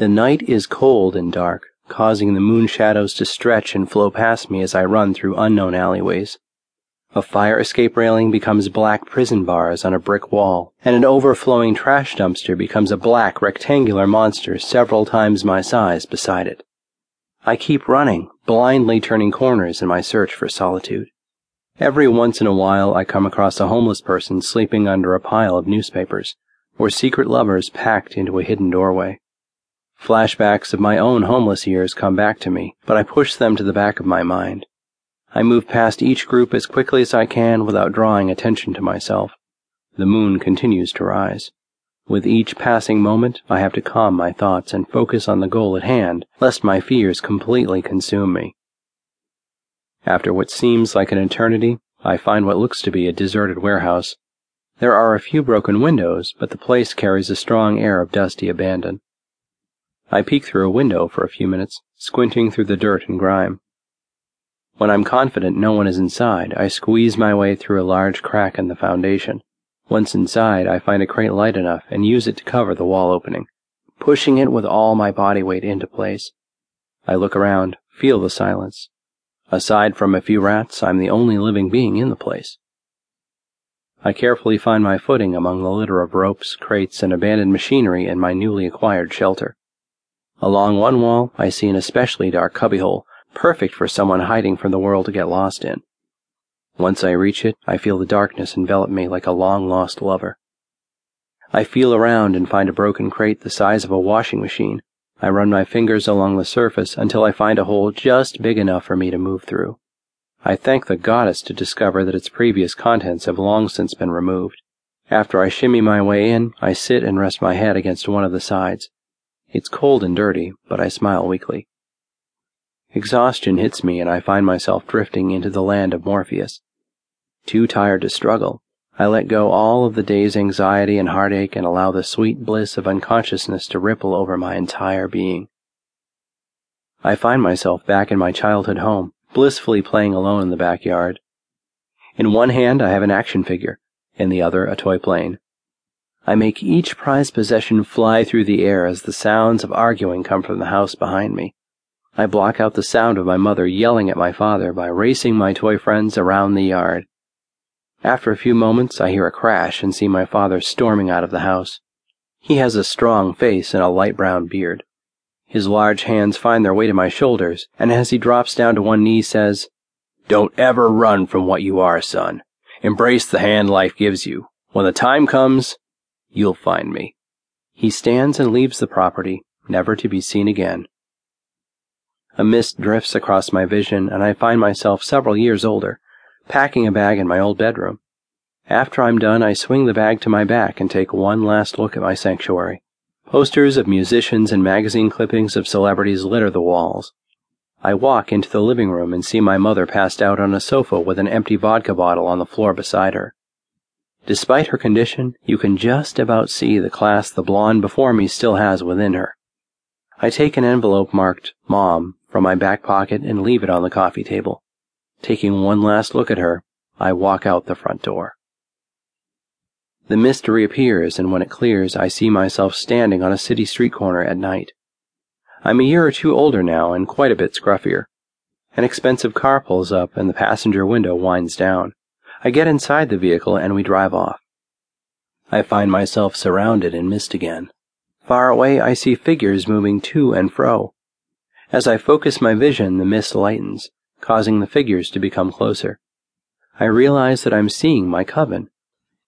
The night is cold and dark, causing the moon shadows to stretch and flow past me as I run through unknown alleyways. A fire escape railing becomes black prison bars on a brick wall, and an overflowing trash dumpster becomes a black rectangular monster several times my size beside it. I keep running, blindly turning corners in my search for solitude. Every once in a while, I come across a homeless person sleeping under a pile of newspapers, or secret lovers packed into a hidden doorway. Flashbacks of my own homeless years come back to me, but I push them to the back of my mind. I move past each group as quickly as I can without drawing attention to myself. The moon continues to rise. With each passing moment, I have to calm my thoughts and focus on the goal at hand, lest my fears completely consume me. After what seems like an eternity, I find what looks to be a deserted warehouse. There are a few broken windows, but the place carries a strong air of dusty abandon. I peek through a window for a few minutes, squinting through the dirt and grime. When I'm confident no one is inside, I squeeze my way through a large crack in the foundation. Once inside, I find a crate light enough and use it to cover the wall opening, pushing it with all my body weight into place. I look around, feel the silence. Aside from a few rats, I'm the only living being in the place. I carefully find my footing among the litter of ropes, crates, and abandoned machinery in my newly acquired shelter. Along one wall, I see an especially dark cubbyhole perfect for someone hiding from the world to get lost in. Once I reach it, I feel the darkness envelop me like a long lost lover. I feel around and find a broken crate the size of a washing machine. I run my fingers along the surface until I find a hole just big enough for me to move through. I thank the goddess to discover that its previous contents have long since been removed. After I shimmy my way in, I sit and rest my head against one of the sides. It's cold and dirty, but I smile weakly. Exhaustion hits me and I find myself drifting into the land of Morpheus. Too tired to struggle, I let go all of the day's anxiety and heartache and allow the sweet bliss of unconsciousness to ripple over my entire being. I find myself back in my childhood home, blissfully playing alone in the backyard. In one hand I have an action figure, in the other a toy plane. I make each prized possession fly through the air as the sounds of arguing come from the house behind me. I block out the sound of my mother yelling at my father by racing my toy friends around the yard. After a few moments, I hear a crash and see my father storming out of the house. He has a strong face and a light brown beard. His large hands find their way to my shoulders, and as he drops down to one knee, says, Don't ever run from what you are, son. Embrace the hand life gives you. When the time comes, you'll find me. He stands and leaves the property, never to be seen again. A mist drifts across my vision, and I find myself several years older, packing a bag in my old bedroom. After I'm done, I swing the bag to my back and take one last look at my sanctuary. Posters of musicians and magazine clippings of celebrities litter the walls. I walk into the living room and see my mother passed out on a sofa with an empty vodka bottle on the floor beside her. Despite her condition, you can just about see the class the blonde before me still has within her. I take an envelope marked Mom from my back pocket and leave it on the coffee table. Taking one last look at her, I walk out the front door. The mist reappears, and when it clears, I see myself standing on a city street corner at night. I'm a year or two older now and quite a bit scruffier. An expensive car pulls up and the passenger window winds down. I get inside the vehicle and we drive off. I find myself surrounded in mist again. Far away, I see figures moving to and fro. As I focus my vision, the mist lightens, causing the figures to become closer. I realize that I'm seeing my coven,